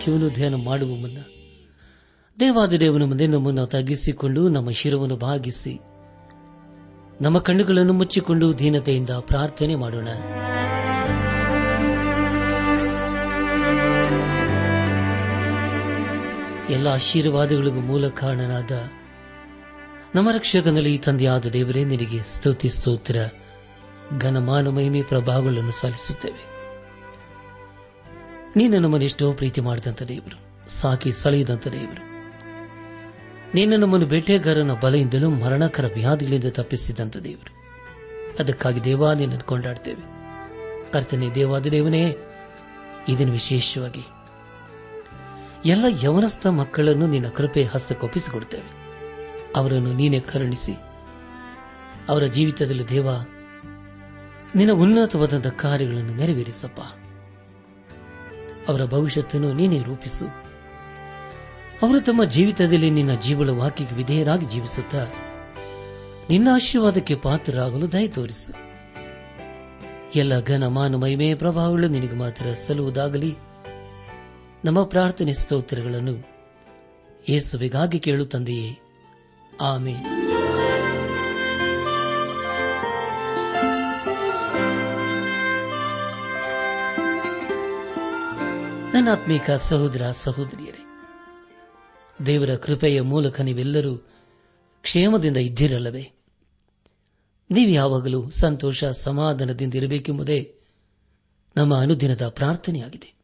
ವಾಕ್ಯವನ್ನು ಧ್ಯಾನ ಮಾಡುವ ಮುನ್ನ ದೇವಾದ ದೇವನ ಮುಂದೆ ನಮ್ಮನ್ನು ತಗ್ಗಿಸಿಕೊಂಡು ನಮ್ಮ ಶಿರವನ್ನು ಭಾಗಿಸಿ ನಮ್ಮ ಕಣ್ಣುಗಳನ್ನು ಮುಚ್ಚಿಕೊಂಡು ದೀನತೆಯಿಂದ ಪ್ರಾರ್ಥನೆ ಮಾಡೋಣ. ಎಲ್ಲ ಆಶೀರ್ವಾದಗಳಿಗೂ ಮೂಲ ಕಾರಣನಾದ ನಮ್ಮ ರಕ್ಷಕನಲ್ಲಿ ತಂದೆಯಾದ ದೇವರೇ, ನಿನಗೆ ಸ್ತುತಿ ಸ್ತೋತ್ರ ಘನಮಾನ ಮಹಿಮೆ ಪ್ರಭಾವಗಳನ್ನು ಸಲ್ಲಿಸುತ್ತೇವೆ. ನೀನು ನಮ್ಮನ್ನು ಎಷ್ಟೋ ಪ್ರೀತಿ ಮಾಡಿದಂಥ ದೇವರು, ಸಾಕಿ ಸಳೆಯದಂಥ ದೇವರು. ನೀನು ನಮ್ಮನ್ನು ಬೇಟೆಗಾರನ ಬಲೆಯಿಂದಲೂ ಮರಣಕರ ವ್ಯಾಧಿಗಳಿಂದ ತಪ್ಪಿಸಿದಂಥ ದೇವರು. ಅದಕ್ಕಾಗಿ ದೇವಾ ನಿನ್ನನ್ನು ಕೊಂಡಾಡ್ತೇವೆ. ಕರ್ತನೆ ದೇವಾದ ದೇವನೇ, ಇದನ್ನು ವಿಶೇಷವಾಗಿ ಎಲ್ಲ ಯವನಸ್ಥ ಮಕ್ಕಳನ್ನು ನಿನ್ನ ಕೃಪೆ ಹಸ್ತಕ್ಕೊಪ್ಪಿಸಿಕೊಡುತ್ತೇವೆ ಅವರನ್ನು ನೀನೇ ಕರುಣಿಸಿ, ಅವರ ಜೀವಿತದಲ್ಲಿ ದೇವ, ನಿನ್ನ ಉನ್ನತವಾದಂತಹ ಕಾರ್ಯಗಳನ್ನು ನೆರವೇರಿಸಪ್ಪ. ಅವರ ಭವಿಷ್ಯತ್ತನ್ನು ನೀನೇ ರೂಪಿಸು. ಅವರು ತಮ್ಮ ಜೀವಿತದಲ್ಲಿ ನಿನ್ನ ಜೀವಳ ವಾಕ್ಯಕ್ಕೆ ವಿಧೇಯರಾಗಿ ಜೀವಿಸುತ್ತಾ ನಿನ್ನ ಆಶೀರ್ವಾದಕ್ಕೆ ಪಾತ್ರರಾಗಲು ದಯ ತೋರಿಸು. ಎಲ್ಲ ಘನ ಮಾನ ಮಹಿಮೆ ಪ್ರಭಾವಗಳು ನಿನಗೆ ಮಾತ್ರ ಸಲ್ಲುವುದಾಗಲಿ. ನಮ್ಮ ಪ್ರಾರ್ಥನೆ ಸ್ತೋತ್ರಗಳನ್ನು ಯೇಸುವಿಗಾಗಿ ಕೇಳು ತಂದೆಯೇ ಆಮೇಲೆ ನನ್ನ ಆತ್ಮೀಕ ಸಹೋದರ ಸಹೋದರಿಯರೇ, ದೇವರ ಕೃಪೆಯ ಮೂಲಕ ನೀವೆಲ್ಲರೂ ಕ್ಷೇಮದಿಂದ ಇದ್ದಿರಲ್ಲವೇ? ನೀವು ಯಾವಾಗಲೂ ಸಂತೋಷ, ಸಮಾಧಾನದಿಂದ ಇರಬೇಕೆಂಬುದೇ ನಮ್ಮ ಅನುದಿನದ ಪ್ರಾರ್ಥನೆಯಾಗಿದೆ.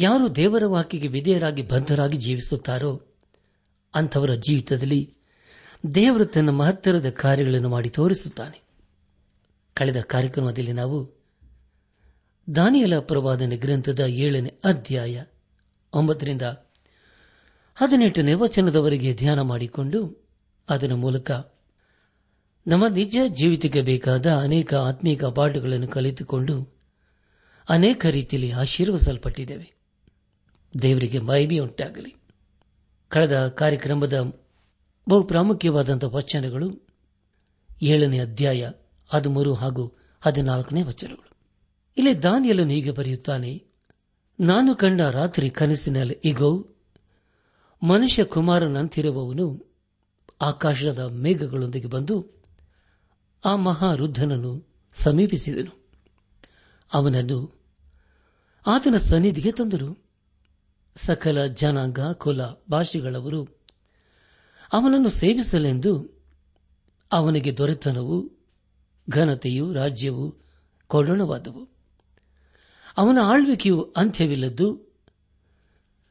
ಯಾರು ದೇವರ ವಾಕ್ಯಕ್ಕೆ ವಿಧೇಯರಾಗಿ ಬದ್ಧರಾಗಿ ಜೀವಿಸುತ್ತಾರೋ, ಅಂಥವರ ಜೀವಿತದಲ್ಲಿ ದೇವರು ತನ್ನ ಮಹತ್ತರದ ಕಾರ್ಯಗಳನ್ನು ಮಾಡಿ ತೋರಿಸುತ್ತಾನೆ. ಕಳೆದ ಕಾರ್ಯಕ್ರಮದಲ್ಲಿ ನಾವು ದಾನಿಯಲ ಪ್ರವಾದನೆ ಗ್ರಂಥದ ಏಳನೇ ಅಧ್ಯಾಯ ಒಂಬತ್ತರಿಂದ ಹದಿನೆಂಟನೇ ವಚನದವರೆಗೆ ಧ್ಯಾನ ಮಾಡಿಕೊಂಡು ಅದರ ಮೂಲಕ ನಮ್ಮ ನಿಜ ಜೀವಿತಕ್ಕೆ ಬೇಕಾದ ಅನೇಕ ಆತ್ಮೀಕ ಪಾಠಗಳನ್ನು ಕಲಿತುಕೊಂಡು ಅನೇಕ ರೀತಿಯಲ್ಲಿ ಆಶೀರ್ವಸಲ್ಪಟ್ಟಿದ್ದೇವೆ ದೇವರಿಗೆ ಮಹಿಮೆಯುಂಟಾಗಲಿ. ಕಳೆದ ಕಾರ್ಯಕ್ರಮದ ಬಹು ಪ್ರಾಮುಖ್ಯವಾದಂತಹ ವಚನಗಳು ಏಳನೇ ಅಧ್ಯಾಯ ಹದಿಮೂರು ಹಾಗೂ ಹದಿನಾಲ್ಕನೇ ವಚನಗಳು. ಇಲ್ಲಿ ದಾನಿಯಲ್ಲನ್ನು ಹೀಗೆ ಬರೆಯುತ್ತಾನೆ, ನಾನು ಕಂಡ ರಾತ್ರಿ ಕನಸಿನಲ್ಲಿ, ಇಗೋ, ಮನುಷ್ಯ ಕುಮಾರನಂತಿರುವವನು ಆಕಾಶದ ಮೇಘಗಳೊಂದಿಗೆ ಬಂದು ಆ ಮಹಾರುದ್ಧನನ್ನು ಸಮೀಪಿಸಿದನು. ಅವನನ್ನು ಆತನ ಸನ್ನಿಧಿಗೆ ತಂದರು. ಸಕಲ ಜನಾಂಗ, ಕುಲ, ಭಾಷೆಗಳವರು ಅವನನ್ನು ಸೇವಿಸಲೆಂದು ಅವನಿಗೆ ದೊರೆತನವು, ಘನತೆಯು, ರಾಜ್ಯವು ಕೊಡೋಣವಾದವು. ಅವನ ಆಳ್ವಿಕೆಯು ಅಂತ್ಯವಿಲ್ಲದ್ದು,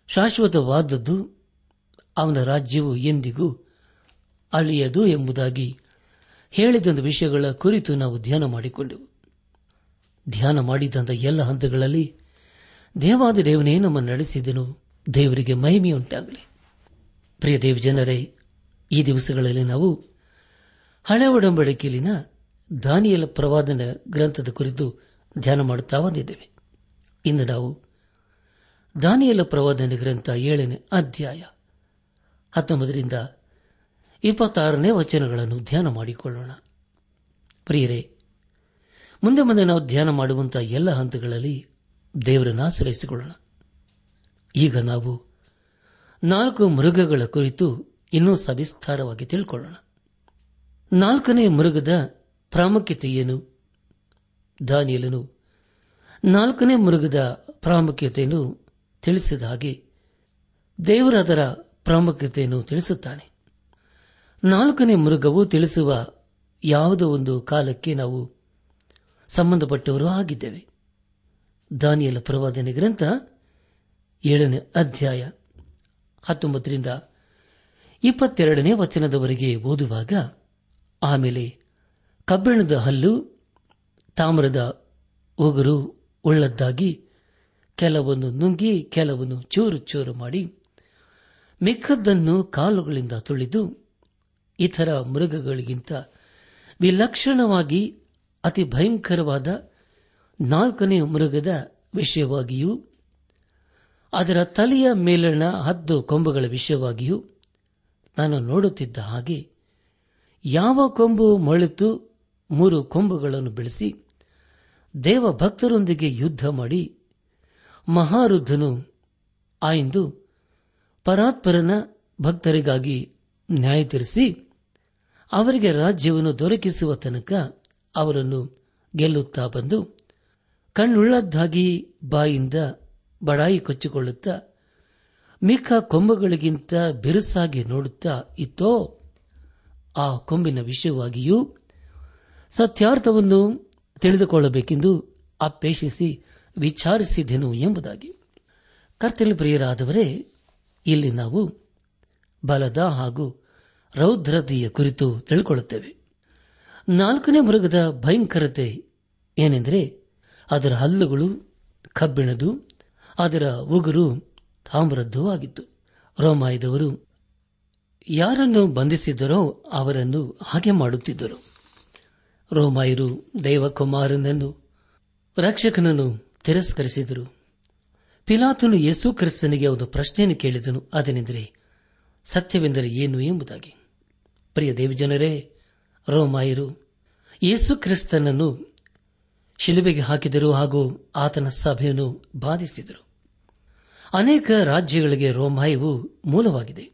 ಶಾಶ್ವತವಾದದ್ದು, ಅವನ ರಾಜ್ಯವು ಎಂದಿಗೂ ಅಳಿಯದು ಎಂಬುದಾಗಿ ಹೇಳಿದಂತ ವಿಷಯಗಳ ಕುರಿತು ನಾವು ಧ್ಯಾನ ಮಾಡಿಕೊಂಡೆವು. ಧ್ಯಾನ ಮಾಡಿದಂಥ ಎಲ್ಲ ಹಂತಗಳಲ್ಲಿ ದೇವಾದ ದೇವನೇ ನಮ್ಮನ್ನು ನಡೆಸಿದನು, ದೇವರಿಗೆ ಮಹಿಮೆಯುಂಟಾಗಲಿ. ಪ್ರಿಯ ದೇವ ಜನರೇ, ಈ ದಿವಸಗಳಲ್ಲಿ ನಾವು ಹಳೆ ಒಡಂಬಡಿಕೆಯಲ್ಲಿನ ದಾನಿಯಲ ಪ್ರವಾದನ ಗ್ರಂಥದ ಕುರಿತು ಧ್ಯಾನ ಮಾಡುತ್ತಾ ಬಂದಿದ್ದೇವೆ. ಇಂದು ನಾವು ದಾನಿಯಲ ಪ್ರವಾದನೆ ಗ್ರಂಥ ಏಳನೇ ಅಧ್ಯಾಯ ಹತ್ತೊಂಬತ್ತರಿಂದ ಇಪ್ಪತ್ತಾರನೇ ವಚನಗಳನ್ನು ಧ್ಯಾನ ಮಾಡಿಕೊಳ್ಳೋಣ. ಪ್ರಿಯರೇ, ಮುಂದೆ ಮುಂದೆ ನಾವು ಧ್ಯಾನ ಮಾಡುವಂತಹ ಎಲ್ಲ ಹಂತಗಳಲ್ಲಿ ದೇವರನ್ನು ಆಶ್ರಯಿಸಿಕೊಳ್ಳೋಣ. ಈಗ ನಾವು ನಾಲ್ಕು ಮೃಗಗಳ ಕುರಿತು ಇನ್ನೂ ಸವಿಸ್ತಾರವಾಗಿ ತಿಳ್ಕೊಳ್ಳೋಣ. ನಾಲ್ಕನೇ ಮೃಗದ ಪ್ರಾಮುಖ್ಯತೆ ಏನು? ದಾನಿಯಲನು ನಾಲ್ಕನೇ ಮೃಗದ ಪ್ರಾಮುಖ್ಯತೆಯನ್ನು ತಿಳಿಸಿದ ಹಾಗೆ ದೇವರ ಅದರ ಪ್ರಾಮುಖ್ಯತೆಯನ್ನು ತಿಳಿಸುತ್ತಾನೆ. ನಾಲ್ಕನೇ ಮೃಗವು ತಿಳಿಸುವ ಯಾವುದೋ ಒಂದು ಕಾಲಕ್ಕೆ ನಾವು ಸಂಬಂಧಪಟ್ಟವರು ಆಗಿದ್ದೇವೆ. ದಾನಿಯಲ ಪ್ರವಾದನೆ ಗ್ರಂಥ ಏಳನೇ ಅಧ್ಯಾಯ ಹತ್ತೊಂಬತ್ತರಿಂದ ಇಪ್ಪತ್ತೆರಡನೇ ವಚನದವರೆಗೆ ಓದುವಾಗ, ಆಮೇಲೆ ಕಬ್ಬಿಣದ ಹಲ್ಲು, ತಾಮ್ರದ ಉಗುರು ಉಳ್ಳದ್ದಾಗಿ ಕೆಲವನ್ನು ನುಂಗಿ, ಕೆಲವನ್ನು ಚೂರು ಚೂರು ಮಾಡಿ ಮಿಕ್ಕದ್ದನ್ನು ಕಾಲುಗಳಿಂದ ತುಳಿದು ಇತರ ಮೃಗಗಳಿಗಿಂತ ವಿಲಕ್ಷಣವಾಗಿ ಅತಿ ಭಯಂಕರವಾದ ನಾಲ್ಕನೇ ಮೃಗದ ವಿಷಯವಾಗಿಯೂ, ಅದರ ತಲೆಯ ಮೇಲಣ ಹದ್ದು ಕೊಂಬುಗಳ ವಿಷಯವಾಗಿಯೂ ನಾನು ನೋಡುತ್ತಿದ್ದ ಹಾಗೆ ಯಾವ ಕೊಂಬು ಮೊಳೆತು ಮೂರು ಕೊಂಬುಗಳನ್ನು ಬೆಳೆಸಿ ದೇವ ಭಕ್ತರೊಂದಿಗೆ ಯುದ್ಧ ಮಾಡಿ ಮಹಾರುದ್ಧನು ಆಯಂದು ಪರಾತ್ಪರನ ಭಕ್ತರಿಗಾಗಿ ನ್ಯಾಯ ತೀರಿಸಿ ಅವರಿಗೆ ರಾಜ್ಯವನ್ನು ದೊರಕಿಸುವ ತನಕ ಅವರನ್ನು ಗೆಲ್ಲುತ್ತಾ ಬಂದು ಕಣ್ಣುಳ್ಳದ್ದಾಗಿ ಬಾಯಿಂದ ಬಡಾಯಿ ಕೊಚ್ಚಿಕೊಳ್ಳುತ್ತಾ ಮಿಕ್ಕ ಕೊಂಬುಗಳಿಗಿಂತ ಬಿರುಸಾಗಿ ನೋಡುತ್ತಾ ಇತ್ತೋ ಆ ಕೊಂಬಿನ ವಿಷಯವಾಗಿಯೂ ಸತ್ಯಾರ್ಥವನ್ನು ತಿಳಿದುಕೊಳ್ಳಬೇಕೆಂದು ಅಪೇಕ್ಷಿಸಿ ವಿಚಾರಿಸಿದೆನು ಎಂಬುದಾಗಿ. ಕರ್ತನ ಪ್ರಿಯರಾದವರೇ, ಇಲ್ಲಿ ನಾವು ಬಲದ ಹಾಗೂ ರೌದ್ರತೆಯ ಕುರಿತು ತಿಳ್ಕೊಳ್ಳುತ್ತೇವೆ. ನಾಲ್ಕನೇ ಮೃಗದ ಭಯಂಕರತೆ ಏನೆಂದರೆ, ಅದರ ಹಲ್ಲುಗಳು ಕಬ್ಬಿಣದು ಅದರ ಉಗುರು ತಾಮ್ರದ್ದು ಆಗಿತ್ತು. ರೋಮಾಯದವರು ಯಾರನ್ನು ಬಂಧಿಸಿದ್ದರೋ ಅವರನ್ನು ಹಾಗೆ ಮಾಡುತ್ತಿದ್ದರು. ರೋಮಾಯರು ದೈವಕುಮಾರನನ್ನು ರಕ್ಷಕನನ್ನು ತಿರಸ್ಕರಿಸಿದರು. ಪಿಲಾತನು ಯೇಸು ಕ್ರಿಸ್ತನಿಗೆ ಒಂದು ಪ್ರಶ್ನೆಯನ್ನು ಕೇಳಿದನು. ಅದನೆಂದರೆ, ಸತ್ಯವೆಂದರೆ ಏನು ಎಂಬುದಾಗಿ? ಪ್ರಿಯ ದೇವಜನರೇ, ರೋಮಾಯರು, ಯೇಸು ಕ್ರಿಸ್ತನನ್ನು ಶಿಲುಬೆಗೆ ಹಾಕಿದರು ಹಾಗೂ ಆತನ ಸಭೆಯನ್ನು ಬಾಧಿಸಿದರು. ಅನೇಕ ರಾಜ್ಯಗಳಿಗೆ ರೋಮಾಯವು ಮೂಲವಾಗಿದೆ.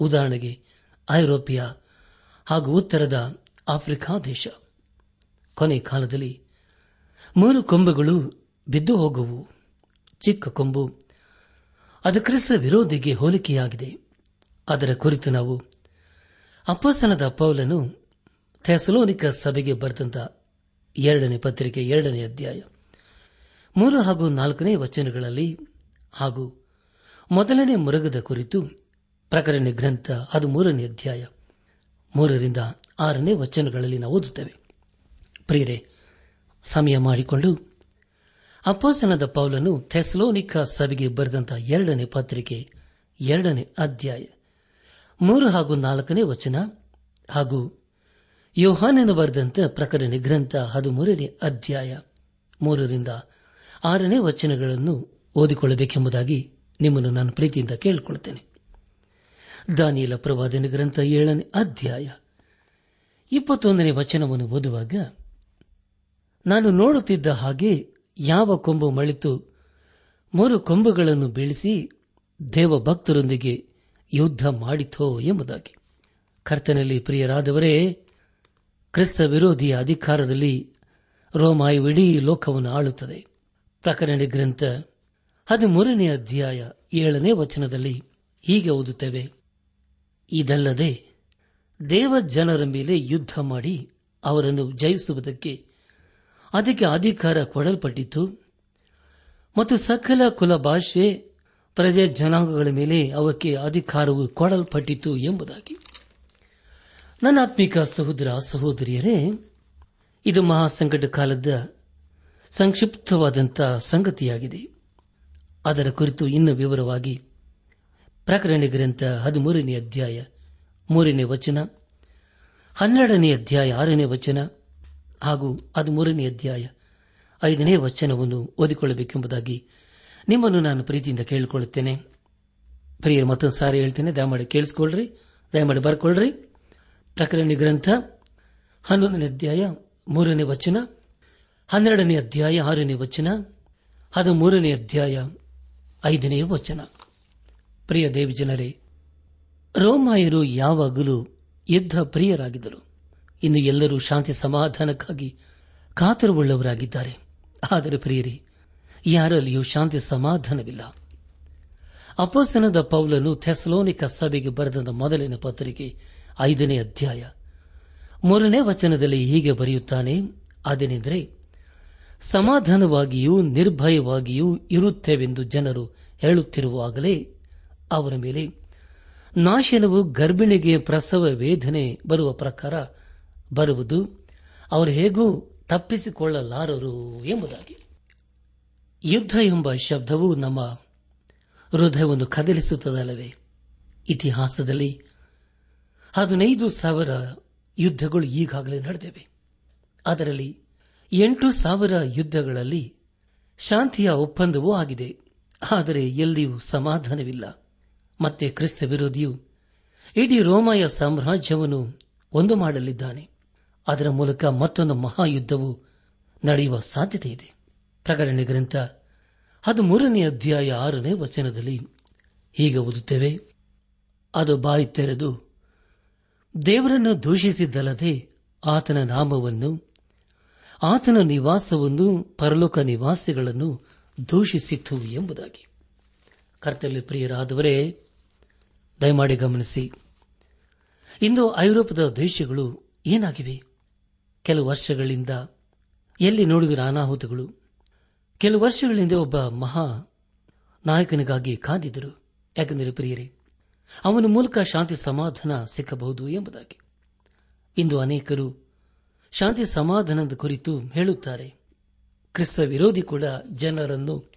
ಉದಾಹರಣೆಗೆ, ಐರೋಪ್ಯ ಹಾಗೂ ಉತ್ತರದ ಆಫ್ರಿಕಾ ದೇಶ. ಕೊನೆ ಕಾಲದಲ್ಲಿ ಮೂರು ಕೊಂಬುಗಳು ಬಿದ್ದು ಹೋಗುವು. ಚಿಕ್ಕ ಕೊಂಬು. ಅದು ಕ್ರಿಸ್ತ ವಿರೋಧಿಗೆ ಹೋಲಿಕೆಯಾಗಿದೆ. ಅದರ ಕುರಿತು ನಾವು ಅಪ್ಪಸನದ ಪೌಲನು ಥೆಸಲೋನಿಕ ಸಭೆಗೆ ಬರೆದಂತ ಎರಡನೇ ಪತ್ರಿಕೆ ಎರಡನೇ ಅಧ್ಯಾಯ ಮೂರು ಹಾಗೂ ನಾಲ್ಕನೇ ವಚನಗಳಲ್ಲಿ ಹಾಗೂ ಮೊದಲನೇ ಮುರುಗದ ಕುರಿತು ಪ್ರಕರಣ ಗ್ರಂಥ ಅದು ಮೂರನೇ ಅಧ್ಯಾಯ ಮೂರರಿಂದ ಆರನೇ ವಚನಗಳಲ್ಲಿ ನಾವು ಓದುತ್ತೇವೆ. ಪ್ರಿಯರೇ, ಸಮಯ ಮಾಡಿಕೊಂಡು ಅಪ್ಪೋಸನದ ಪೌಲನು ಥೆಸ್ಲೋನಿಕ ಸಭೆಗೆ ಬರೆದಂತಹ ಎರಡನೇ ಪತ್ರಿಕೆ, ಎರಡನೇ ಅಧ್ಯಾಯ, ಮೂರು ಹಾಗೂ ನಾಲ್ಕನೇ ವಚನ ಹಾಗೂ ಯೋಹಾನನ ಬರೆದಂತ ಪ್ರಕರಣ ಗ್ರಂಥ ಹದಿಮೂರನೇ ಅಧ್ಯಾಯ, ಮೂರರಿಂದ ಆರನೇ ವಚನಗಳನ್ನು ಓದಿಕೊಳ್ಳಬೇಕೆಂಬುದಾಗಿ ನಿಮ್ಮನ್ನು ನಾನು ಪ್ರೀತಿಯಿಂದ ಕೇಳಿಕೊಳ್ಳುತ್ತೇನೆ. ದಾನಿಯಲ ಪ್ರವಾದನ ಗ್ರಂಥ ಏಳನೇ ಅಧ್ಯಾಯ, ಇಪ್ಪತ್ತೊಂದನೇ ವಚನವನ್ನು ಓದುವಾಗ ನಾನು ನೋಡುತ್ತಿದ್ದ ಹಾಗೆ ಯಾವ ಕೊಂಬು ಮಳಿತು. ಮೂರು ಕೊಂಬುಗಳನ್ನು ಬೀಳಿಸಿ ದೇವಭಕ್ತರೊಂದಿಗೆ ಯುದ್ಧ ಮಾಡಿತೋ ಎಂಬುದಾಗಿ. ಕರ್ತನಲ್ಲಿ ಪ್ರಿಯರಾದವರೇ, ಕ್ರಿಸ್ತ ವಿರೋಧಿಯ ಅಧಿಕಾರದಲ್ಲಿ ರೋಮಾಯು ಇಡೀ ಲೋಕವನ್ನು ಆಳುತ್ತದೆ. ಪ್ರಕರಣ ಗ್ರಂಥ ಹದಿಮೂರನೇ ಅಧ್ಯಾಯ ಏಳನೇ ವಚನದಲ್ಲಿ ಹೀಗೆ ಓದುತ್ತೇವೆ. ಇದಲ್ಲದೆ ದೇವ ಜನರ ಮೇಲೆ ಯುದ್ಧ ಮಾಡಿ ಅವರನ್ನು ಜಯಿಸುವುದಕ್ಕೆ ಅದಕ್ಕೆ ಅಧಿಕಾರ ಕೊಡಲ್ಪಟ್ಟಿತು ಮತ್ತು ಸಕಲ ಕುಲ ಭಾಷೆ ಪ್ರಜೆ ಜನಾಂಗಗಳ ಮೇಲೆ ಅವಕ್ಕೆ ಅಧಿಕಾರವು ಕೊಡಲ್ಪಟ್ಟಿತು ಎಂಬುದಾಗಿ. ನನ್ನ ಆತ್ಮಿಕ ಸಹೋದರ ಸಹೋದರಿಯರೇ, ಇದು ಮಹಾಸಂಕಟ ಕಾಲದ ಸಂಕ್ಷಿಪ್ತವಾದಂಥ ಸಂಗತಿಯಾಗಿದೆ. ಅದರ ಕುರಿತು ಇನ್ನು ವಿವರವಾಗಿ ಪ್ರಕರಣ ಗ್ರಂಥ ಹದಿಮೂರನೇ ಅಧ್ಯಾಯ ಮೂರನೇ ವಚನ, ಹನ್ನೆರಡನೇ ಅಧ್ಯಾಯ ಆರನೇ ವಚನ ಹಾಗೂ ಹದಿಮೂರನೇ ಅಧ್ಯಾಯ ಐದನೇ ವಚನವನ್ನು ಓದಿಕೊಳ್ಳಬೇಕೆಂಬುದಾಗಿ ನಿಮ್ಮನ್ನು ನಾನು ಪ್ರೀತಿಯಿಂದ ಕೇಳಿಕೊಳ್ಳುತ್ತೇನೆ. ಪ್ರಿಯರು ಮತ್ತೊಂದು ಸಾರಿ ಹೇಳ್ತೇನೆ, ದಯಮಾಡಿ ಕೇಳಿಸಿಕೊಳ್ಳ್ರಿ, ದಯಮಾಡಿ ಬರ್ಕೊಳ್ರಿ ಪ್ರಕರಣ ಗ್ರಂಥ ಹನ್ನೊಂದನೇ ಅಧ್ಯಾಯ ಮೂರನೇ ವಚನ, ಹನ್ನೆರಡನೇ ಅಧ್ಯಾಯ ಆರನೇ ವಚನ, ಹದಿಮೂರನೇ ಅಧ್ಯಾಯ ಐದನೇ ವಚನ. ಪ್ರಿಯ ದೇವಿ ಜನರೇ, ರೋಮಾಯರು ಯಾವಾಗಲೂ ಯುದ್ಧ ಪ್ರಿಯರಾಗಿದ್ದರು. ಇನ್ನು ಎಲ್ಲರೂ ಶಾಂತಿ ಸಮಾಧಾನಕ್ಕಾಗಿ ಕಾತರವುಳ್ಳವರಾಗಿದ್ದಾರೆ. ಆದರೆ ಪ್ರಿಯರಿ, ಯಾರಲ್ಲಿಯೂ ಶಾಂತಿ ಸಮಾಧಾನವಿಲ್ಲ. ಅಪಸನದ ಪೌಲನು ಥೆಸಲೋನಿಕ ಸಭೆಗೆ ಬರೆದ ಮೊದಲಿನ ಪತ್ರಿಕೆ ಐದನೇ ಅಧ್ಯಾಯ. ಮೂರನೇ ವಚನದಲ್ಲಿ ಹೀಗೆ ಬರೆಯುತ್ತಾನೆ, ಅದೇನೆಂದರೆ, ಸಮಾಧಾನವಾಗಿಯೂ ನಿರ್ಭಯವಾಗಿಯೂ ಇರುತ್ತೇವೆಂದು ಜನರು ಹೇಳುತ್ತಿರುವಾಗಲೇ ಅವರ ಮೇಲೆ ನಾಶನವು ಗರ್ಭಿಣಿಗೆ ಪ್ರಸವ ವೇದನೆ ಬರುವ ಪ್ರಕಾರ ಬರುವುದು ಅವರು ಹೇಗೂ ತಪ್ಪಿಸಿಕೊಳ್ಳಲಾರರು ಎಂಬುದಾಗಿ. ಯುದ್ಧ ಎಂಬ ಶಬ್ದವು ನಮ್ಮ ಹೃದಯವನ್ನು ಕದಲಿಸುತ್ತದಲ್ಲವೇ? ಇತಿಹಾಸದಲ್ಲಿ ಹದಿನೈದು ಸಾವಿರ ಯುದ್ಧಗಳು ಈಗಾಗಲೇ ನಡೆದಿವೆ. ಅದರಲ್ಲಿ ಎಂಟು ಸಾವಿರ ಯುದ್ಧಗಳಲ್ಲಿ ಶಾಂತಿಯ ಒಪ್ಪಂದವೂ ಆಗಿದೆ. ಆದರೆ ಎಲ್ಲಿಯೂ ಸಮಾಧಾನವಿಲ್ಲ. ಮತ್ತೆ ಕ್ರಿಸ್ತ ವಿರೋಧಿಯು ಇಡೀ ರೋಮಯ ಸಾಮ್ರಾಜ್ಯವನ್ನು ಒಂದು ಮಾಡಲಿದ್ದಾನೆ. ಅದರ ಮೂಲಕ ಮತ್ತೊಂದು ಮಹಾಯುದ್ಧವು ನಡೆಯುವ ಸಾಧ್ಯತೆ ಇದೆ. ಪ್ರಕರಣ ಗ್ರಂಥ ಹದಿಮೂರನೇ ಅಧ್ಯಾಯ ಆರನೇ ವಚನದಲ್ಲಿ ಹೀಗೆ ಓದುತ್ತೇವೆ. ಅದು ಬಾಯಿ ತೆರೆದು, ದೇವರನ್ನು ದೂಷಿಸಿದ್ದಲ್ಲದೆ ಆತನ ನಾಮವನ್ನು, ಆತನ ನಿವಾಸವನ್ನು ಪರಲೋಕ ನಿವಾಸಿಗಳನ್ನು ದೂಷಿಸಿತ್ತು ಎಂಬುದಾಗಿ. ಕರ್ತವ್ಯ ಪ್ರಿಯರಾದವರೇ, ದಯಮಾಡಿ ಗಮನಿಸಿ, ಇಂದು ಐರೋಪದ ದೇಶಗಳು ಏನಾಗಿವೆ? ಕೆಲವು ವರ್ಷಗಳಿಂದ ಎಲ್ಲಿ ನೋಡಿದರೆ ಅನಾಹುತಗಳು. ಕೆಲವು ವರ್ಷಗಳಿಂದ ಒಬ್ಬ ಮಹಾ ನಾಯಕನಿಗಾಗಿ ಕಾದಿದ್ದರು. ಯಾಕೆಂದರೆ ಪ್ರಿಯರೇ, ಅವನ ಮೂಲಕ ಶಾಂತಿ ಸಮಾಧಾನ ಸಿಕ್ಕಬಹುದು ಎಂಬುದಾಗಿ. ಇಂದು ಅನೇಕರು ಶಾಂತಿ ಸಮಾಧಾನದ ಕುರಿತು ಹೇಳುತ್ತಾರೆ. ಕ್ರಿಸ್ತ ವಿರೋಧಿ ಕೂಡ ಜನರನ್ನು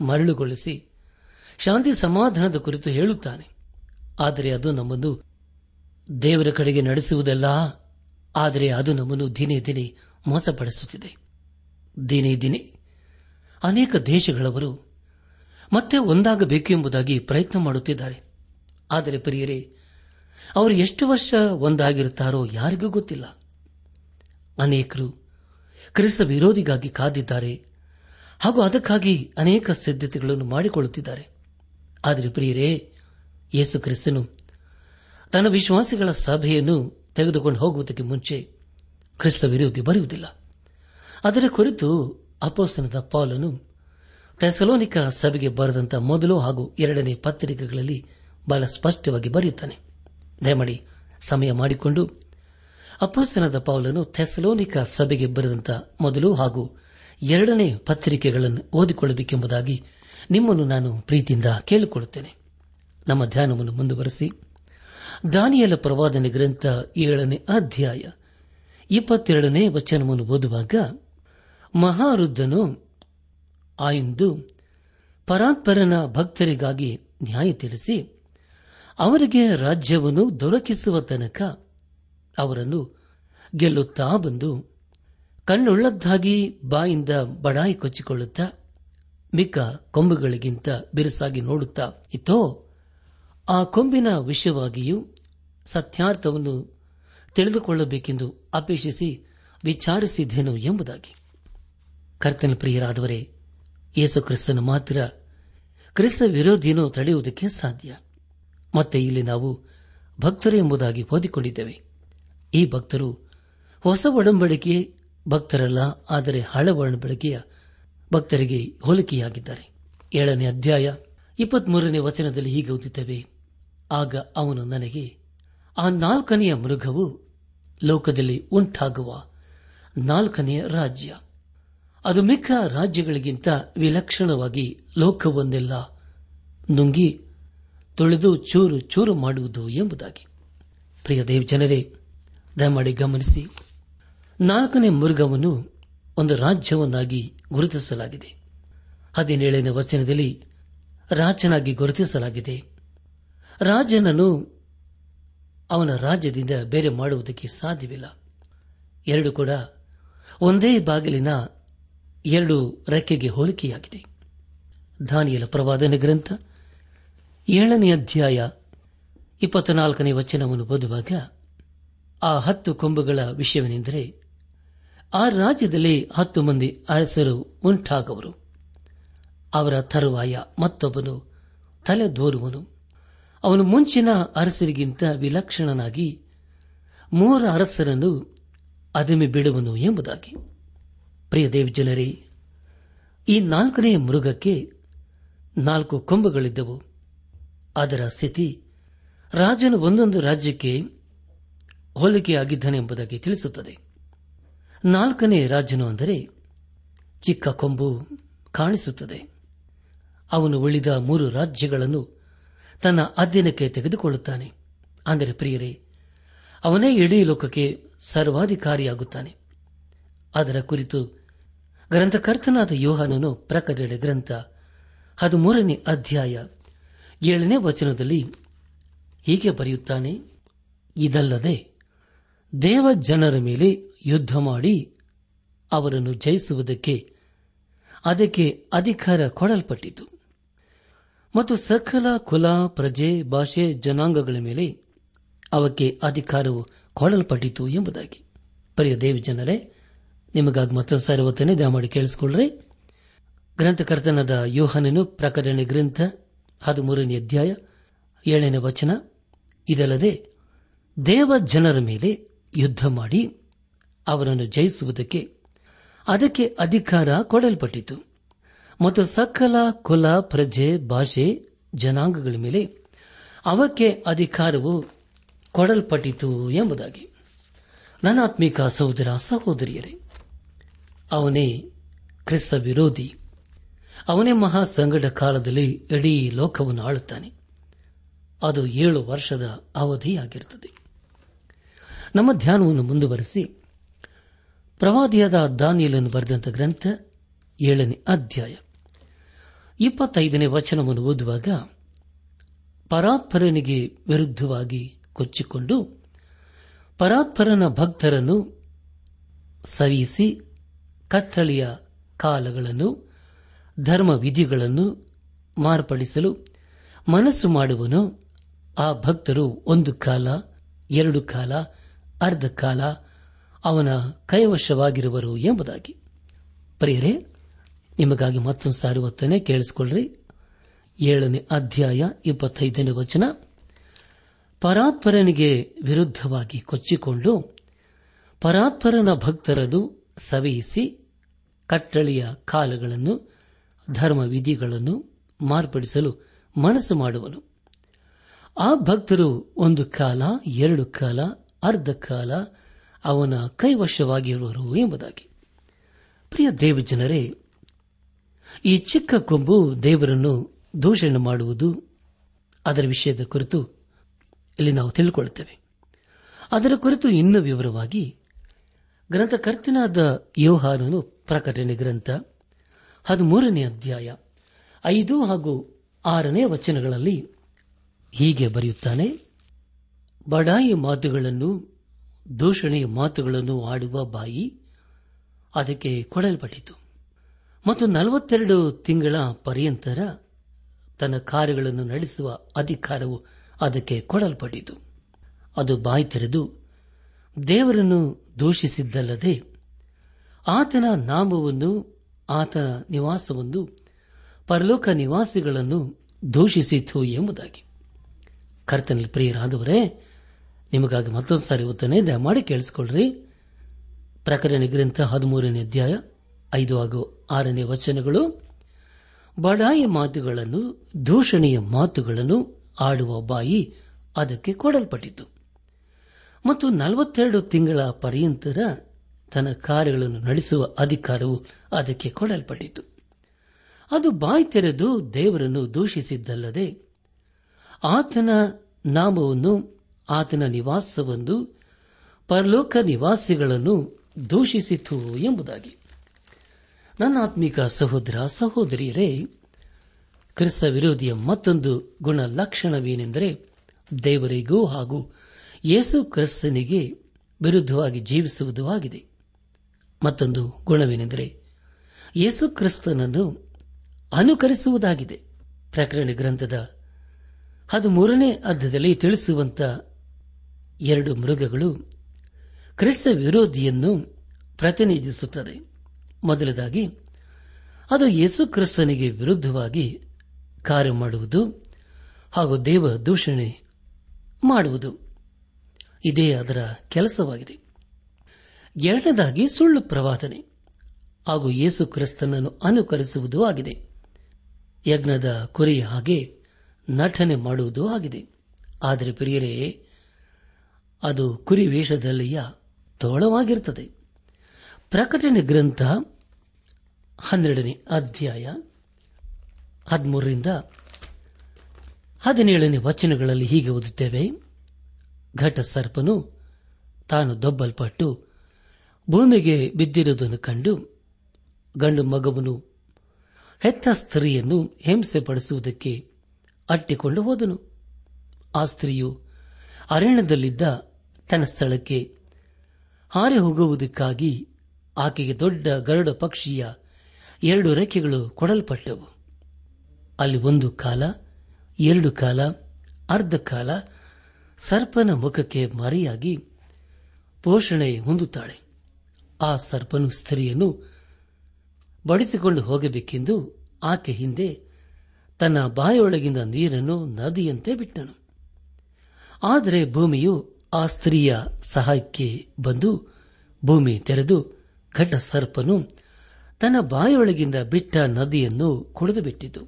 ಮರಳುಗೊಳಿಸಿ ಶಾಂತಿ ಸಮಾಧಾನದ ಕುರಿತು ಹೇಳುತ್ತಾನೆ. ಆದರೆ ಅದು ನಮ್ಮನ್ನು ದೇವರ ಕಡೆಗೆ ನಡೆಸುವುದಲ್ಲ. ಆದರೆ ಅದು ನಮ್ಮನ್ನು ದಿನೇ ದಿನೇ ಮೋಸಪಡಿಸುತ್ತಿದೆ. ದಿನೇ ದಿನೇ ಅನೇಕ ದೇಶಗಳವರು ಮತ್ತೆ ಒಂದಾಗಬೇಕು ಎಂಬುದಾಗಿ ಪ್ರಯತ್ನ ಮಾಡುತ್ತಿದ್ದಾರೆ. ಆದರೆ ಪ್ರಿಯರೇ, ಅವರು ಎಷ್ಟು ವರ್ಷ ಒಂದಾಗಿರುತ್ತಾರೋ ಯಾರಿಗೂ ಗೊತ್ತಿಲ್ಲ. ಅನೇಕರು ಕ್ರಿಸ್ತ ವಿರೋಧಿಗಾಗಿ ಕಾದಿದ್ದಾರೆ ಹಾಗೂ ಅದಕ್ಕಾಗಿ ಅನೇಕ ಸಿದ್ಧತೆಗಳನ್ನು ಮಾಡಿಕೊಳ್ಳುತ್ತಿದ್ದಾರೆ. ಆದರೆ ಪ್ರಿಯರೇ, ಯೇಸು ಕ್ರಿಸ್ತನು ತನ್ನ ವಿಶ್ವಾಸಿಗಳ ಸಭೆಯನ್ನು ತೆಗೆದುಕೊಂಡು ಹೋಗುವುದಕ್ಕೆ ಮುಂಚೆ ಕ್ರಿಸ್ತ ವಿರೋಧಿ ಬರುವುದಿಲ್ಲ. ಅದರ ಕುರಿತು ಅಪೋಸನದ ಪಾಲನು ಥೆಸಲೋನಿಕ ಸಭೆಗೆ ಬರೆದಂತ ಮೊದಲು ಹಾಗೂ ಎರಡನೇ ಪತ್ರಿಕೆಗಳಲ್ಲಿ ಬಹಳ ಸ್ಪಷ್ಟವಾಗಿ ಬರೆಯುತ್ತಾನೆ. ದಯಮಾಡಿ ಸಮಯ ಮಾಡಿಕೊಂಡು ಅಪೋಸನದ ಪಾಲನು ಥೆಸಲೋನಿಕ ಸಭೆಗೆ ಬರೆದಂತ ಮೊದಲು ಹಾಗೂ ಎರಡನೇ ಪತ್ರಿಕೆಗಳನ್ನು ಓದಿಕೊಳ್ಳಬೇಕೆಂಬುದಾಗಿ ನಿಮ್ಮನ್ನು ನಾನು ಪ್ರೀತಿಯಿಂದ ಕೇಳಿಕೊಳ್ಳುತ್ತೇನೆ. ನಮ್ಮ ಧ್ಯಾನವನ್ನು ಮುಂದುವರೆಸಿ. ದಾನಿಯಲ ಪ್ರವಾದನೆ ಗ್ರಂಥ ಏಳನೇ ಅಧ್ಯಾಯ ಇಪ್ಪತ್ತೆರಡನೇ ವಚನವನ್ನು ಓದುವಾಗ ಮಹಾರುದ್ಧನು ಆಯಿಂದು ಪರಾತ್ಪರನ ಭಕ್ತರಿಗಾಗಿ ನ್ಯಾಯ ತಿಳಿಸಿ ಅವರಿಗೆ ರಾಜ್ಯವನ್ನು ದೊರಕಿಸುವ ತನಕ ಅವರನ್ನು ಗೆಲ್ಲುತ್ತಾ ಬಂದು ಕಣ್ಣುಳ್ಳದ್ದಾಗಿ ಬಾಯಿಂದ ಬಡಾಯಿ ಕೊಚ್ಚಿಕೊಳ್ಳುತ್ತಾ ಮಿಕ್ಕ ಕೊಂಬುಗಳಿಗಿಂತ ಬಿರುಸಾಗಿ ನೋಡುತ್ತಾ ಇತ್ತೋ ಆ ಕೊಂಬಿನ ವಿಷಯವಾಗಿಯೂ ಸತ್ಯಾರ್ಥವನ್ನು ತಿಳಿದುಕೊಳ್ಳಬೇಕೆಂದು ಅಪೇಕ್ಷಿಸಿ ವಿಚಾರಿಸಿದ್ದೇನು ಎಂಬುದಾಗಿ. ಕರ್ತನ ಪ್ರಿಯರಾದವರೇ, ಯೇಸು ಕ್ರಿಸ್ತನು ಮಾತ್ರ ಕ್ರಿಸ್ತ ವಿರೋಧಿಯನ್ನು ತಡೆಯುವುದಕ್ಕೆ ಸಾಧ್ಯ. ಮತ್ತೆ ಇಲ್ಲಿ ನಾವು ಭಕ್ತರು ಎಂಬುದಾಗಿ ಓದಿಕೊಂಡಿದ್ದೇವೆ. ಈ ಭಕ್ತರು ಹೊಸ ಒಡಂಬಡಿಕೆ ಭಕ್ತರಲ್ಲ, ಆದರೆ ಹಳೆ ಒಡಂಬಡಿಕೆಯ ಭಕ್ತರಿಗೆ ಹೋಲಿಕೆಯಾಗಿದ್ದಾರೆ. ಏಳನೇ ಅಧ್ಯಾಯ ಇಪ್ಪತ್ಮೂರನೇ ವಚನದಲ್ಲಿ ಹೀಗೆ ಓದುತ್ತೇವೆ ಆಗ ಅವನು ನನಗೆ, ಆ ನಾಲ್ಕನೆಯ ಮೃಗವು ಲೋಕದಲ್ಲಿ ಉಂಟಾಗುವ ನಾಲ್ಕನೆಯ ರಾಜ್ಯ. ಅದು ಮಿಕ್ಕ ರಾಜ್ಯಗಳಿಗಿಂತ ವಿಲಕ್ಷಣವಾಗಿ ಲೋಕವೊಂದೆಲ್ಲ ನುಂಗಿ ತೊಳೆದು ಚೂರು ಚೂರು ಮಾಡುವುದು ಎಂಬುದಾಗಿ. ಪ್ರಿಯ ದೇವ್ ಜನರೇ, ದಯಮಾಡಿ ಗಮನಿಸಿ, ನಾಲ್ಕನೇ ಮೃಗವನ್ನು ಒಂದು ರಾಜ್ಯವನ್ನಾಗಿ ಗುರುತಿಸಲಾಗಿದೆ. ಹದಿನೇಳನೇ ವಚನದಲ್ಲಿ ರಾಜನಾಗಿ ಗುರುತಿಸಲಾಗಿದೆ. ರಾಜನನ್ನು ಅವನ ರಾಜ್ಯದಿಂದ ಬೇರೆ ಮಾಡುವುದಕ್ಕೆ ಸಾಧ್ಯವಿಲ್ಲ. ಎರಡು ಕೂಡ ಒಂದೇ ಬಾಗಿಲಿನ ಎರಡು ರೆಕ್ಕೆಗೆ ಹೋಲಿಕೆಯಾಗಿದೆ. ದಾನಿಯಲ ಪ್ರವಾದನ ಗ್ರಂಥ ಏಳನೇ ಅಧ್ಯಾಯ ಇಪ್ಪತ್ನಾಲ್ಕನೇ ವಚನವನ್ನು ಓದುವಾಗ ಆ ಹತ್ತು ಕೊಂಬುಗಳ ವಿಷಯವೇನೆಂದರೆ, ಆ ರಾಜ್ಯದಲ್ಲಿ ಹತ್ತು ಮಂದಿ ಅರಸರು ಉಂಟಾಗುವರು. ಅವರ ತರುವಾಯ ಮತ್ತೊಬ್ಬನು ತಲೆ ದೋರುವನು ಅವನು ಮುಂಚಿನ ಅರಸರಿಗಿಂತ ವಿಲಕ್ಷಣನಾಗಿ ಮೂರ ಅರಸರನ್ನು ಅದುಮೆ ಬಿಡುವನು ಎಂಬುದಾಗಿ. ಪ್ರಿಯ ದೇವಜನರೇ ಈ ನಾಲ್ಕನೇ ಮೃಗಕ್ಕೆ ನಾಲ್ಕು ಕೊಂಬುಗಳಿದ್ದವು. ಅದರ ಸ್ಥಿತಿ, ರಾಜನು ಒಂದೊಂದು ರಾಜ್ಯಕ್ಕೆ ಹೋಲಿಕೆಯಾಗಿದ್ದಾನೆ ಎಂಬುದಾಗಿ ತಿಳಿಸುತ್ತದೆ. ನಾಲ್ಕನೇ ರಾಜನು ಅಂದರೆ ಚಿಕ್ಕ ಕೊಂಬು ಕಾಣಿಸುತ್ತದೆ. ಅವನು ಉಳಿದ ಮೂರು ರಾಜ್ಯಗಳನ್ನು ತನ್ನ ಅಧ್ಯಯನಕ್ಕೆ ತೆಗೆದುಕೊಳ್ಳುತ್ತಾನೆ. ಅಂದರೆ ಪ್ರಿಯರೇ, ಅವನೇ ಇಡೀ ಲೋಕಕ್ಕೆ ಸರ್ವಾಧಿಕಾರಿಯಾಗುತ್ತಾನೆ. ಅದರ ಕುರಿತು ಗ್ರಂಥಕರ್ತನಾದ ಯೋಹಾನನು ಪ್ರಕಟಣೆ ಗ್ರಂಥ ಹದಿಮೂರನೇ ಅಧ್ಯಾಯ ಏಳನೇ ವಚನದಲ್ಲಿ ಹೀಗೆ ಬರೆಯುತ್ತಾನೆ, ಇದಲ್ಲದೆ ದೇವ ಜನರ ಮೇಲೆ ಯುದ್ಧ ಮಾಡಿ ಅವರನ್ನು ಜಯಿಸುವುದಕ್ಕೆ ಅದಕ್ಕೆ ಅಧಿಕಾರ ಕೊಡಲ್ಪಟ್ಟಿತು. ಮತ್ತು ಸಕಲ ಕುಲ, ಪ್ರಜೆ, ಭಾಷೆ, ಜನಾಂಗಗಳ ಮೇಲೆ ಅವಕ್ಕೆ ಅಧಿಕಾರವು ಕೊಡಲ್ಪಟ್ಟಿತು ಎಂಬುದಾಗಿ. ಪರಿಯ ದೇವಿ ಜನರೇ, ನಿಮಗಾಗಿ ಮತ್ತೊಂದು ಸಾರಿ ಒತ್ತನೆ ದಯಮಾಡಿ ಕೇಳಿಸಿಕೊಳ್ಳ್ರೆ. ಗ್ರಂಥಕರ್ತನದ ಯೋಹನನು ಪ್ರಕಟಣೆ ಗ್ರಂಥ ಹದಿಮೂರನೇ ಅಧ್ಯಾಯ ಏಳನೇ ವಚನ. ಇದಲ್ಲದೆ ದೇವ ಜನರ ಮೇಲೆ ಯುದ್ಧ ಮಾಡಿ ಅವರನ್ನು ಜಯಿಸುವುದಕ್ಕೆ ಅದಕ್ಕೆ ಅಧಿಕಾರ ಕೊಡಲ್ಪಟ್ಟಿತು. ಮತ್ತು ಸಕಲ ಕುಲ ಪ್ರಜೆ ಭಾಷೆ ಜನಾಂಗಗಳ ಮೇಲೆ ಅವಕ್ಕೆ ಅಧಿಕಾರವು ಕೊಡಲ್ಪಟ್ಟಿತು ಎಂಬುದಾಗಿ. ನನ್ನ ಆತ್ಮಿಕ ಸಹೋದರ ಸಹೋದರಿಯರೇ, ಅವನೇ ಕ್ರಿಸ್ತ ವಿರೋಧಿ. ಅವನೇ ಮಹಾ ಸಂಗಡ ಕಾಲದಲ್ಲಿ ಇಡೀ ಲೋಕವನ್ನು ಆಳುತ್ತಾನೆ. ಅದು ಏಳು ವರ್ಷದ ಅವಧಿಯಾಗಿರುತ್ತದೆ. ನಮ್ಮ ಧ್ಯಾನವನ್ನು ಮುಂದುವರೆಸಿ ಪ್ರವಾದಿಯಾದ ದಾನಿಯಲನ್ನು ಬರೆದಂತ ಗ್ರಂಥ ಏಳನೇ ಅಧ್ಯಾಯ. ಇಪ್ಪತ್ತೈದನೇ ವಚನವನ್ನು ಓದುವಾಗ ಪರಾತ್ಪರನಿಗೆ ವಿರುದ್ಧವಾಗಿ ಕೊಚ್ಚಿಕೊಂಡು ಪರಾತ್ಪರನ ಭಕ್ತರನ್ನು ಸವಿಸಿ ಕತ್ತಳೆಯ ಕಾಲಗಳನ್ನು ಧರ್ಮ ವಿಧಿಗಳನ್ನು ಮಾರ್ಪಡಿಸಲು ಮನಸ್ಸು ಮಾಡುವನು ಆ ಭಕ್ತರು ಒಂದು ಕಾಲ, ಎರಡು ಕಾಲ, ಅರ್ಧ ಕಾಲ ಅವನ ಕೈವಶವಾಗಿರುವರು ಎಂಬುದಾಗಿ. ಪ್ರಿಯರೇ ನಿಮಗಾಗಿ ಮತ್ತೊಂದು ಸಾರಿ ಒತ್ತನೆ ಕೇಳಿಸಿಕೊಳ್ಳ್ರಿ. ಏಳನೇ ಅಧ್ಯಾಯ ಇಪ್ಪತ್ತೈದನೇ ವಚನ. ಪರಾತ್ಪರನಿಗೆ ವಿರುದ್ಧವಾಗಿ ಕೊಚ್ಚಿಕೊಂಡು ಪರಾತ್ಪರನ ಭಕ್ತರದು ಸವೆಯಿಸಿ ಕಟ್ಟಳೆಯ ಕಾಲಗಳನ್ನು ಧರ್ಮ ವಿಧಿಗಳನ್ನು ಮಾರ್ಪಡಿಸಲು ಮನಸ್ಸು ಮಾಡುವನು. ಆ ಭಕ್ತರು ಒಂದು ಕಾಲ, ಎರಡು ಕಾಲ, ಅರ್ಧ ಕಾಲ ಅವನ ಕೈವಶವಾಗಿರುವರು ಎಂಬುದಾಗಿ. ಪ್ರಿಯ ದೇವಜನರೇ ಈ ಚಿಕ್ಕ ಕೊಂಬು ದೇವರನ್ನು ದೂಷಣೆ ಮಾಡುವುದು ಅದರ ವಿಷಯದ ಕುರಿತು ಇಲ್ಲಿ ನಾವು ತಿಳಿಕೊಳ್ಳುತ್ತೇವೆ. ಅದರ ಕುರಿತು ಇನ್ನೂ ವಿವರವಾಗಿ ಗ್ರಂಥಕರ್ತನಾದ ಯೋಹಾನನು ಪ್ರಕಟಣೆ ಗ್ರಂಥ ಹದಿಮೂರನೇ ಅಧ್ಯಾಯ ಐದು ಹಾಗೂ ಆರನೇ ವಚನಗಳಲ್ಲಿ ಹೀಗೆ ಬರೆಯುತ್ತಾನೆ, ಬಡಾಯಿ ಮಾತುಗಳನ್ನು, ದೂಷಣೆಯ ಮಾತುಗಳನ್ನು ಆಡುವ ಬಾಯಿ ಅದಕ್ಕೆ ಕೊಡಲ್ಪಟ್ಟಿತು. ಮತ್ತು ನಲವತ್ತೆರಡು ತಿಂಗಳ ಪರ್ಯಂತರ ತನ್ನ ಕಾರ್ಯಗಳನ್ನು ನಡೆಸುವ ಅಧಿಕಾರವು ಅದಕ್ಕೆ ಕೊಡಲ್ಪಟ್ಟಿತು. ಅದು ಬಾಯಿ ತೆರೆದು, ದೇವರನ್ನು ದೂಷಿಸಿದ್ದಲ್ಲದೆ ಆತನ ನಾಮವನ್ನು ಆತನ ನಿವಾಸವನ್ನು ಪರಲೋಕ ನಿವಾಸಿಗಳನ್ನು ದೂಷಿಸಿತು ಎಂಬುದಾಗಿ. ಕರ್ತನಲ್ಲಿ ಪ್ರಿಯರಾದವರೇ, ನಿಮಗಾಗಿ ಮತ್ತೊಂದು ಸಾರಿ ಓದ್ತಾನೆ ದಯಮಾಡಿ ಕೇಳಿಸಿಕೊಳ್ಳ್ರಿ. ಪ್ರಕರಣ ಗ್ರಂಥ ಹದಿಮೂರನೇ ಅಧ್ಯಾಯ ಐದು ಹಾಗೂ ಆರನೇ ವಚನಗಳು, ಬಡಾಯಿ ಮಾತುಗಳನ್ನು, ದೂಷಣೆಯ ಮಾತುಗಳನ್ನು ಆಡುವ ಬಾಯಿ ಅದಕ್ಕೆ ಕೊಡಲ್ಪಟ್ಟಿತು. ಮತ್ತು ನಲವತ್ತೆರಡು ತಿಂಗಳ ಪರ್ಯಂತರ ತನ್ನ ಕಾರ್ಯಗಳನ್ನು ನಡೆಸುವ ಅಧಿಕಾರವು ಅದಕ್ಕೆ ಕೊಡಲ್ಪಟ್ಟಿತು. ಅದು ಬಾಯಿ ತೆರೆದು ದೇವರನ್ನು ದೂಷಿಸಿದ್ದಲ್ಲದೆ, ಆತನ ನಾಮವನ್ನು, ಆತನ ನಿವಾಸವನ್ನು ಪರಲೋಕ ನಿವಾಸಿಗಳನ್ನು ದೂಷಿಸಿತು ಎಂಬುದಾಗಿ. ನನ್ನ ಆತ್ಮಿಕ ಸಹೋದರ ಸಹೋದರಿಯರೇ, ಕ್ರಿಸ್ತ ವಿರೋಧಿಯ ಮತ್ತೊಂದು ಗುಣ ಲಕ್ಷಣವೇನೆಂದರೆ ದೇವರಿಗೂ ಹಾಗೂ ಯೇಸು ಕ್ರಿಸ್ತನಿಗೆ ವಿರುದ್ಧವಾಗಿ ಜೀವಿಸುವುದು ಆಗಿದೆ. ಮತ್ತೊಂದು ಗುಣವೇನೆಂದರೆ ಯೇಸು ಕ್ರಿಸ್ತನನ್ನು ಅನುಕರಿಸುವುದಾಗಿದೆ. ಪ್ರಕರಣ ಗ್ರಂಥದ ಹದಿಮೂರನೇ ಅರ್ಧದಲ್ಲಿ ತಿಳಿಸುವಂತ ಎರಡು ಮೃಗಗಳು ಕ್ರಿಸ್ತ ವಿರೋಧಿಯನ್ನು ಪ್ರತಿನಿಧಿಸುತ್ತದೆ. ಮೊದಲದಾಗಿ, ಅದು ಯೇಸು ಕ್ರಿಸ್ತನಿಗೆ ವಿರುದ್ಧವಾಗಿ ಕಾರ್ಯ ಮಾಡುವುದು ಹಾಗೂ ದೇವ ದೂಷಣೆ ಮಾಡುವುದು. ಇದೇ ಅದರ ಕೆಲಸವಾಗಿದೆ. ಎರಡನೇದಾಗಿ ಸುಳ್ಳು ಪ್ರವಾದನೆ ಹಾಗೂ ಯೇಸು ಕ್ರಿಸ್ತನನ್ನು ಅನುಕರಿಸುವುದೂ ಆಗಿದೆ. ಯಜ್ಞದ ಕುರಿಯ ಹಾಗೆ ನಟನೆ ಮಾಡುವುದೂ ಆಗಿದೆ. ಆದರೆ ಪ್ರಿಯರೇ, ಅದು ಕುರಿ ವೇಷದಲ್ಲಿಯ ತೋಳವಾಗಿರುತ್ತದೆ. ಪ್ರಕಟಣೆ ಗ್ರಂಥ ಹನ್ನೆರಡನೇ ಅಧ್ಯಾಯ ಹದಿಮೂರರಿಂದ ಹದಿನೇಳನೇ ವಚನಗಳಲ್ಲಿ ಹೀಗೆ ಓದುತ್ತೇವೆ. ಘಟ ಸರ್ಪನು ತಾನು ದೊಬ್ಬಲ್ಪಟ್ಟು ಭೂಮಿಗೆ ಬಿದ್ದಿರುವುದನ್ನು ಕಂಡು ಗಂಡು ಮಗವನು ಹೆತ್ತ ಸ್ತ್ರೀಯನ್ನು ಹಿಂಸೆ ಪಡಿಸುವುದಕ್ಕೆ ಅಟ್ಟಿಕೊಂಡು ಹೋದನು. ಆ ಸ್ತ್ರೀಯು ಅರಣ್ಯದಲ್ಲಿದ್ದ ತನ್ನ ಸ್ಥಳಕ್ಕೆ ಹಾರಿ ಹೋಗುವುದಕ್ಕಾಗಿ ಆಕೆಗೆ ದೊಡ್ಡ ಗರುಡ ಪಕ್ಷಿಯ ಎರಡು ರೆಕ್ಕೆಗಳು ಕೊಡಲ್ಪಟ್ಟವು. ಅಲ್ಲಿ ಒಂದು ಕಾಲ, ಎರಡು ಕಾಲ, ಅರ್ಧ ಕಾಲ, ಸರ್ಪನ ಮುಖಕ್ಕೆ ಮರೆಯಾಗಿ ಪೋಷಣೆ ಹೊಂದುತ್ತಾಳೆ. ಆ ಸರ್ಪನು ಸ್ತ್ರೀಯನ್ನು ಬಡಿಸಿಕೊಂಡು ಹೋಗಬೇಕೆಂದು ಆಕೆ ಹಿಂದೆ ತನ್ನ ಬಾಯೊಳಗಿಂದ ನೀರನ್ನು ನದಿಯಂತೆ ಬಿಟ್ಟನು. ಆದರೆ ಭೂಮಿಯು ಆ ಸ್ತ್ರೀಯ ಸಹಾಯಕ್ಕೆ ಬಂದು ಭೂಮಿ ತೆರೆದು ಘಟ ಸರ್ಪನು ತನ್ನ ಬಾಯೊಳಗಿಂದ ಬಿಟ್ಟ ನದಿಯನ್ನು ಕುಡಿದು ಬಿಟ್ಟಿತು.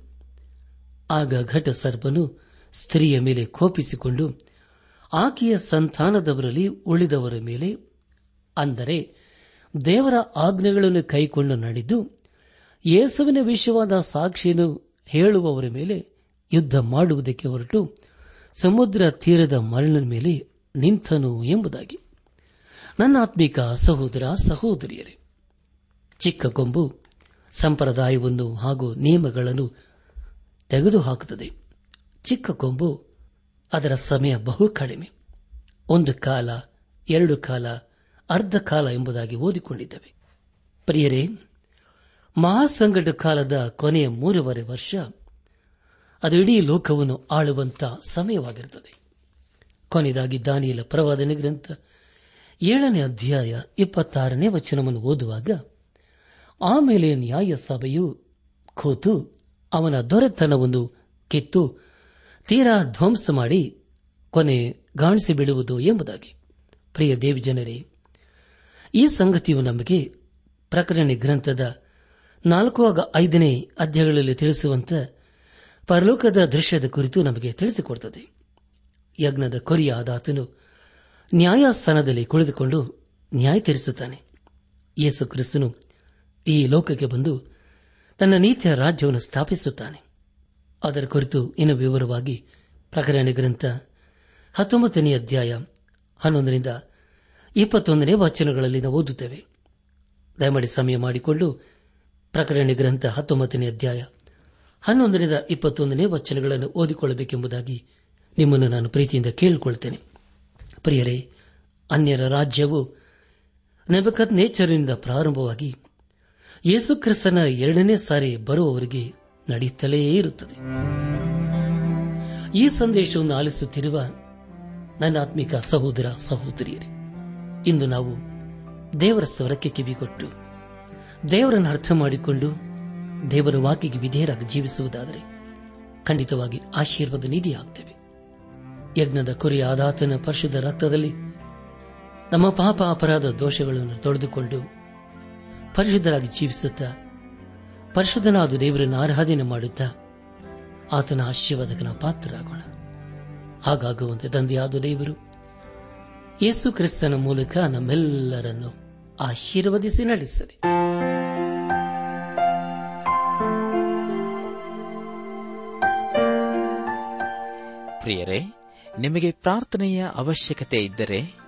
ಆಗ ಘಟ ಸರ್ಪನು ಸ್ತ್ರೀಯ ಮೇಲೆ ಕೋಪಿಸಿಕೊಂಡು ಆಕೆಯ ಸಂತಾನದವರಲ್ಲಿ ಉಳಿದವರ ಮೇಲೆ, ಅಂದರೆ ದೇವರ ಆಜ್ಞೆಗಳನ್ನು ಕೈಕೊಂಡು ನಡೆದು ಯೇಸುವಿನ ವಿಷಯವಾದ ಸಾಕ್ಷಿಯನ್ನು ಹೇಳುವವರ ಮೇಲೆ ಯುದ್ಧ ಮಾಡುವುದಕ್ಕೆ ಹೊರಟು ಸಮುದ್ರ ತೀರದ ಮರಳಿನ ಮೇಲೆ ನಿಂತನು ಎಂಬುದಾಗಿ. ನನ್ನ ಆತ್ಮಿಕ ಸಹೋದರ ಸಹೋದರಿಯರೇ ಚಿಕ್ಕ ಕೊಂಬು ಸಂಪ್ರದಾಯವನ್ನು ಹಾಗೂ ನಿಯಮಗಳನ್ನು ತೆಗೆದುಹಾಕುತ್ತದೆ. ಚಿಕ್ಕ ಕೊಂಬು ಅದರ ಸಮಯ ಬಹು ಕಡಿಮೆ. ಒಂದು ಕಾಲ, ಎರಡು ಕಾಲ, ಅರ್ಧ ಕಾಲ ಎಂಬುದಾಗಿ ಓದಿಕೊಂಡಿದ್ದೇವೆ. ಪ್ರಿಯರೇ ಮಹಾಸಂಗಟ ಕಾಲದ ಕೊನೆಯ ಮೂರುವರೆ ವರ್ಷ ಅದು ಇಡೀ ಲೋಕವನ್ನು ಆಳುವಂತ ಸಮಯವಾಗಿರುತ್ತದೆ. ಕೊನೆಯದಾಗಿ ದಾನಿಯಲ ಪ್ರವಾದನೆ ಗ್ರಂಥ ಏಳನೇ ಅಧ್ಯಾಯ ಇಪ್ಪತ್ತಾರನೇ ವಚನವನ್ನು ಓದುವಾಗ ಆಮೇಲೆ ನ್ಯಾಯ ಸಭೆಯು ಕೂತು ಅವನ ದೊರೆತನವನ್ನು ಕಿತ್ತು ತೀರಾ ಧ್ವಂಸ ಮಾಡಿ ಕೊನೆ ಗಾಣಿಸಿ ಬಿಡುವುದು ಎಂಬುದಾಗಿ. ಪ್ರಿಯ ದೇವಿ ಜನರೇ, ಈ ಸಂಗತಿಯು ನಮಗೆ ಪ್ರಕಟಣೆ ಗ್ರಂಥದ ನಾಲ್ಕು ಆಗ ಐದನೇ ಅಧ್ಯಾಯಗಳಲ್ಲಿ ತಿಳಿಸುವಂತ ಪರಲೋಕದ ದೃಶ್ಯದ ಕುರಿತು ನಮಗೆ ತಿಳಿಸಿಕೊಡುತ್ತದೆ. ಯಜ್ಞದ ಕೊರಿಯಾದಾತನು ನ್ಯಾಯಸ್ಥಾನದಲ್ಲಿ ಕುಳಿತುಕೊಂಡು ನ್ಯಾಯ ತೀರಿಸುತ್ತಾನೆ ಯೇಸು ಕ್ರಿಸ್ತನು ಈ ಲೋಕಕ್ಕೆ ಬಂದು ತನ್ನ ನೀತಿಯ ರಾಜ್ಯವನ್ನು ಸ್ಥಾಪಿಸುತ್ತಾನೆ. ಅದರ ಕುರಿತು ಇನ್ನು ವಿವರವಾಗಿ ಪ್ರಕರಣ ಗ್ರಂಥ ಹತ್ತೊಂಬತ್ತನೇ ಅಧ್ಯಾಯ ಹನ್ನೊಂದರಿಂದ ಇಪ್ಪತ್ತೊಂದನೇ ವಚನಗಳಲ್ಲಿ ನಾವು ಓದುತ್ತೇವೆ. ದಯಮಾಡಿ ಸಮಯ ಮಾಡಿಕೊಂಡು ಪ್ರಕರಣ ಗ್ರಂಥ ಹತ್ತೊಂಬತ್ತನೇ ಅಧ್ಯಾಯ ಹನ್ನೊಂದರಿಂದ ಇಪ್ಪತ್ತೊಂದನೇ ವಚನಗಳನ್ನು ಓದಿಕೊಳ್ಳಬೇಕೆಂಬುದಾಗಿ ನಿಮ್ಮನ್ನು ನಾನು ಪ್ರೀತಿಯಿಂದ ಕೇಳಿಕೊಳ್ಳುತ್ತೇನೆ ಪ್ರಿಯರೇ, ಅನ್ಯರ ರಾಜ್ಯವು ನೆಬಕತ್ ನೇಚರ್ನಿಂದ ಪ್ರಾರಂಭವಾಗಿ ಯೇಸುಕ್ರಿಸ್ತನ ಎರಡನೇ ಸಾರಿ ಬರುವವರಿಗೆ ನಡೆಯುತ್ತಲೇ ಇರುತ್ತದೆ. ಈ ಸಂದೇಶವನ್ನು ಆಲಿಸುತ್ತಿರುವ ನನ್ನ ಆತ್ಮಿಕ ಸಹೋದರ ಸಹೋದರಿಯರೇ, ಇಂದು ನಾವು ದೇವರ ಸ್ವರಕ್ಕೆ ಕಿವಿಗೊಟ್ಟು, ದೇವರನ್ನು ಅರ್ಥ ಮಾಡಿಕೊಂಡು ದೇವರ ವಾಕಿಗೆ ವಿಧೇಯರಾಗಿ ಜೀವಿಸುವುದಾದರೆ ಖಂಡಿತವಾಗಿ ಆಶೀರ್ವಾದ ನಿಧಿಯಾಗ್ತೇವೆ. ಯಜ್ಞದ ಕುರಿ ಆದಾತನ ಪರಿಶುದ್ಧ ರಕ್ತದಲ್ಲಿ ನಮ್ಮ ಪಾಪ ಅಪರಾಧ ದೋಷಗಳನ್ನು ತೊಳೆದುಕೊಂಡು ಪರಿಶುದ್ಧರಾಗಿ ಜೀವಿಸುತ್ತಾ ಪರಿಶುದ್ಧನಾದ ದೇವರನ್ನು ಆರಾಧನೆ ಮಾಡುತ್ತಾ ಆತನ ಆಶೀರ್ವಾದಕನ ಪಾತ್ರರಾಗೋಣ. ಹಾಗಾಗುವಂತೆ ತಂದೆಯಾದ ದೇವರು, ಯೇಸು ಕ್ರಿಸ್ತನ ಮೂಲಕ ನಮ್ಮೆಲ್ಲರನ್ನು ಆಶೀರ್ವದಿಸಿ ನಡೆಸಲಿ. ಪ್ರಿಯರೇ, ನಿಮಗೆ ಪ್ರಾರ್ಥನೆಯ ಅವಶ್ಯಕತೆ ಇದ್ದರೆ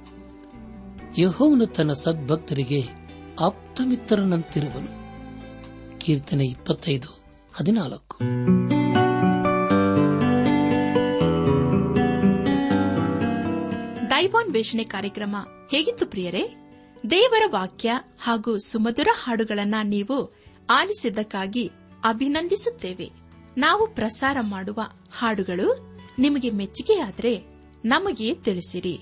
ಯಹೋವನು ತನ್ನ ಸದ್ಭಕ್ತರಿಗೆ ಆಪ್ತಮಿತ್ರನಂತಿರುವನು. ಕೀರ್ತನೆ ಇಪ್ಪತ್ತೈದು, ಹದಿನಾಲ್ಕು. ದೈವಾನ್ ವೇಷಣೆ ಕಾರ್ಯಕ್ರಮ ಹೇಗಿತ್ತು ಪ್ರಿಯರೇ? ದೇವರ ವಾಕ್ಯ ಹಾಗೂ ಸುಮಧುರ ಹಾಡುಗಳನ್ನ ನೀವು ಆಲಿಸಿದ್ದಕ್ಕಾಗಿ ಅಭಿನಂದಿಸುತ್ತೇವೆ. ನಾವು ಪ್ರಸಾರ ಮಾಡುವ ಹಾಡುಗಳು ನಿಮಗೆ ಮೆಚ್ಚುಗೆಯಾದರೆ ನಮಗೆ ತಿಳಿಸಿರಿ.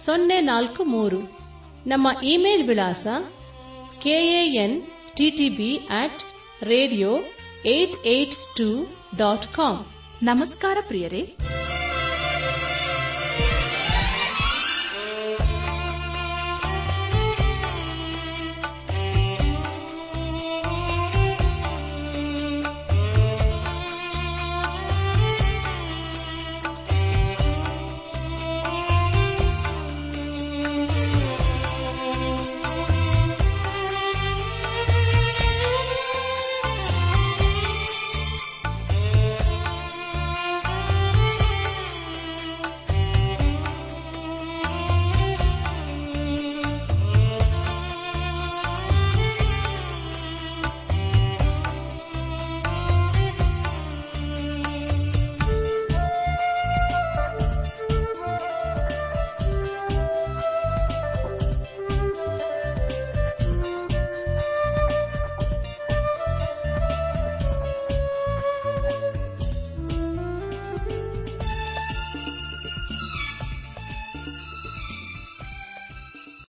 ಸೊನ್ನೆ ನಾಲ್ಕು ಮೂರು. ನಮ್ಮ ಇಮೇಲ್ ವಿಳಾಸ KAN TTB at radio eight eight two dot com ನಮಸ್ಕಾರ ಪ್ರಿಯರೇ.